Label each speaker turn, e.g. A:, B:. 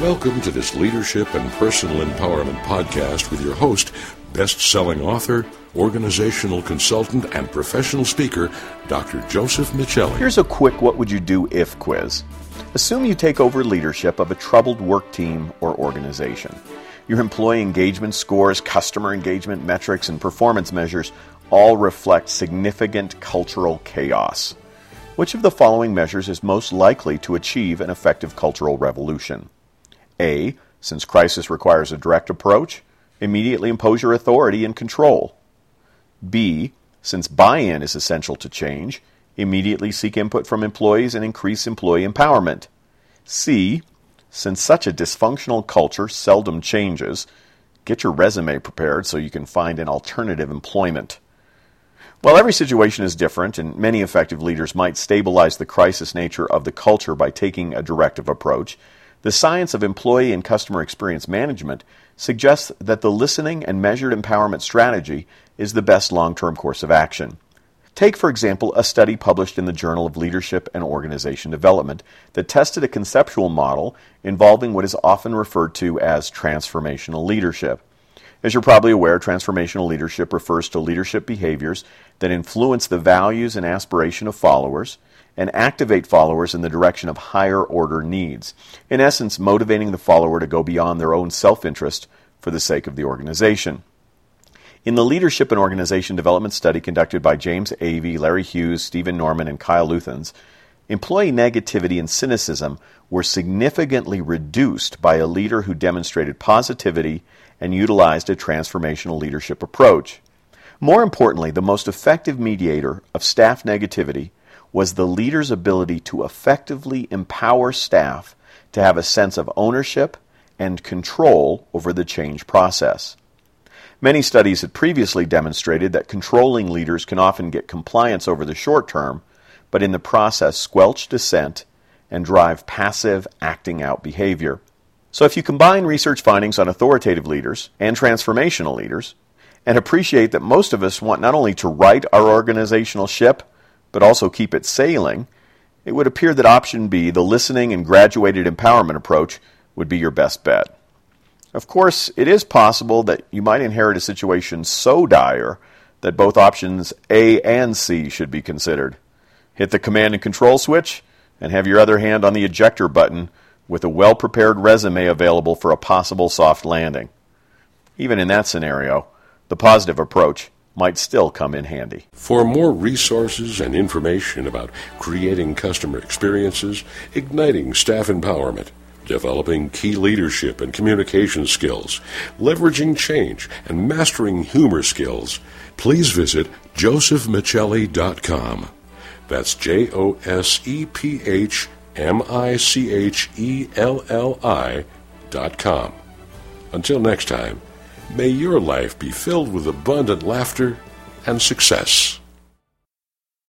A: Welcome to this leadership and personal empowerment podcast with your host, best selling author, organizational consultant, and professional speaker, Dr. Joseph Michelli.
B: Here's a quick what would you do if quiz. Assume you take over leadership of a troubled work team or organization. Your employee engagement scores, customer engagement metrics, and performance measures all reflect significant cultural chaos. Which of the following measures is most likely to achieve an effective cultural revolution? A. Since crisis requires a direct approach, immediately impose your authority and control. B. Since buy in is essential to change, immediately seek input from employees and increase employee empowerment. C. Since such a dysfunctional culture seldom changes, get your resume prepared so you can find an alternative employment. While every situation is different, and many effective leaders might stabilize the crisis nature of the culture by taking a directive approach, the science of employee and customer experience management suggests that the listening and measured empowerment strategy is the best long term course of action. Take, for example, a study published in the Journal of Leadership and Organization Development that tested a conceptual model involving what is often referred to as transformational leadership. As you're probably aware, transformational leadership refers to leadership behaviors that influence the values and aspiration of followers and activate followers in the direction of higher order needs. In essence, motivating the follower to go beyond their own self interest for the sake of the organization. In the Leadership and Organization Development Study conducted by James Avey, Larry Hughes, Steven Norman, and Kyle Luthans, employee negativity and cynicism were significantly reduced by a leader who demonstrated positivity and utilized a transformational leadership approach. More importantly, the most effective mediator of staff negativity was the leader's ability to effectively empower staff to have a sense of ownership and control over the change process. Many studies had previously demonstrated that controlling leaders can often get compliance over the short term, but in the process squelch dissent and drive passive acting out behavior. So if you combine research findings on authoritative leaders and transformational leaders, and appreciate that most of us want not only to right our organizational ship, but also keep it sailing, it would appear that option B, the listening and graduated empowerment approach, would be your best bet. Of course, it is possible that you might inherit a situation so dire that both options A and C should be considered. Hit the command and control switch and have your other hand on the ejector button with a well prepared resume available for a possible soft landing. Even in that scenario, the positive approach might still come in handy.
A: For more resources and information about creating customer experiences, igniting staff empowerment, developing key leadership and communication skills, leveraging change, and mastering humor skills, please visit josephmichelli.com. That's J O S E P H M I C H E L L I dot com. Until next time, may your life be filled with abundant laughter and success.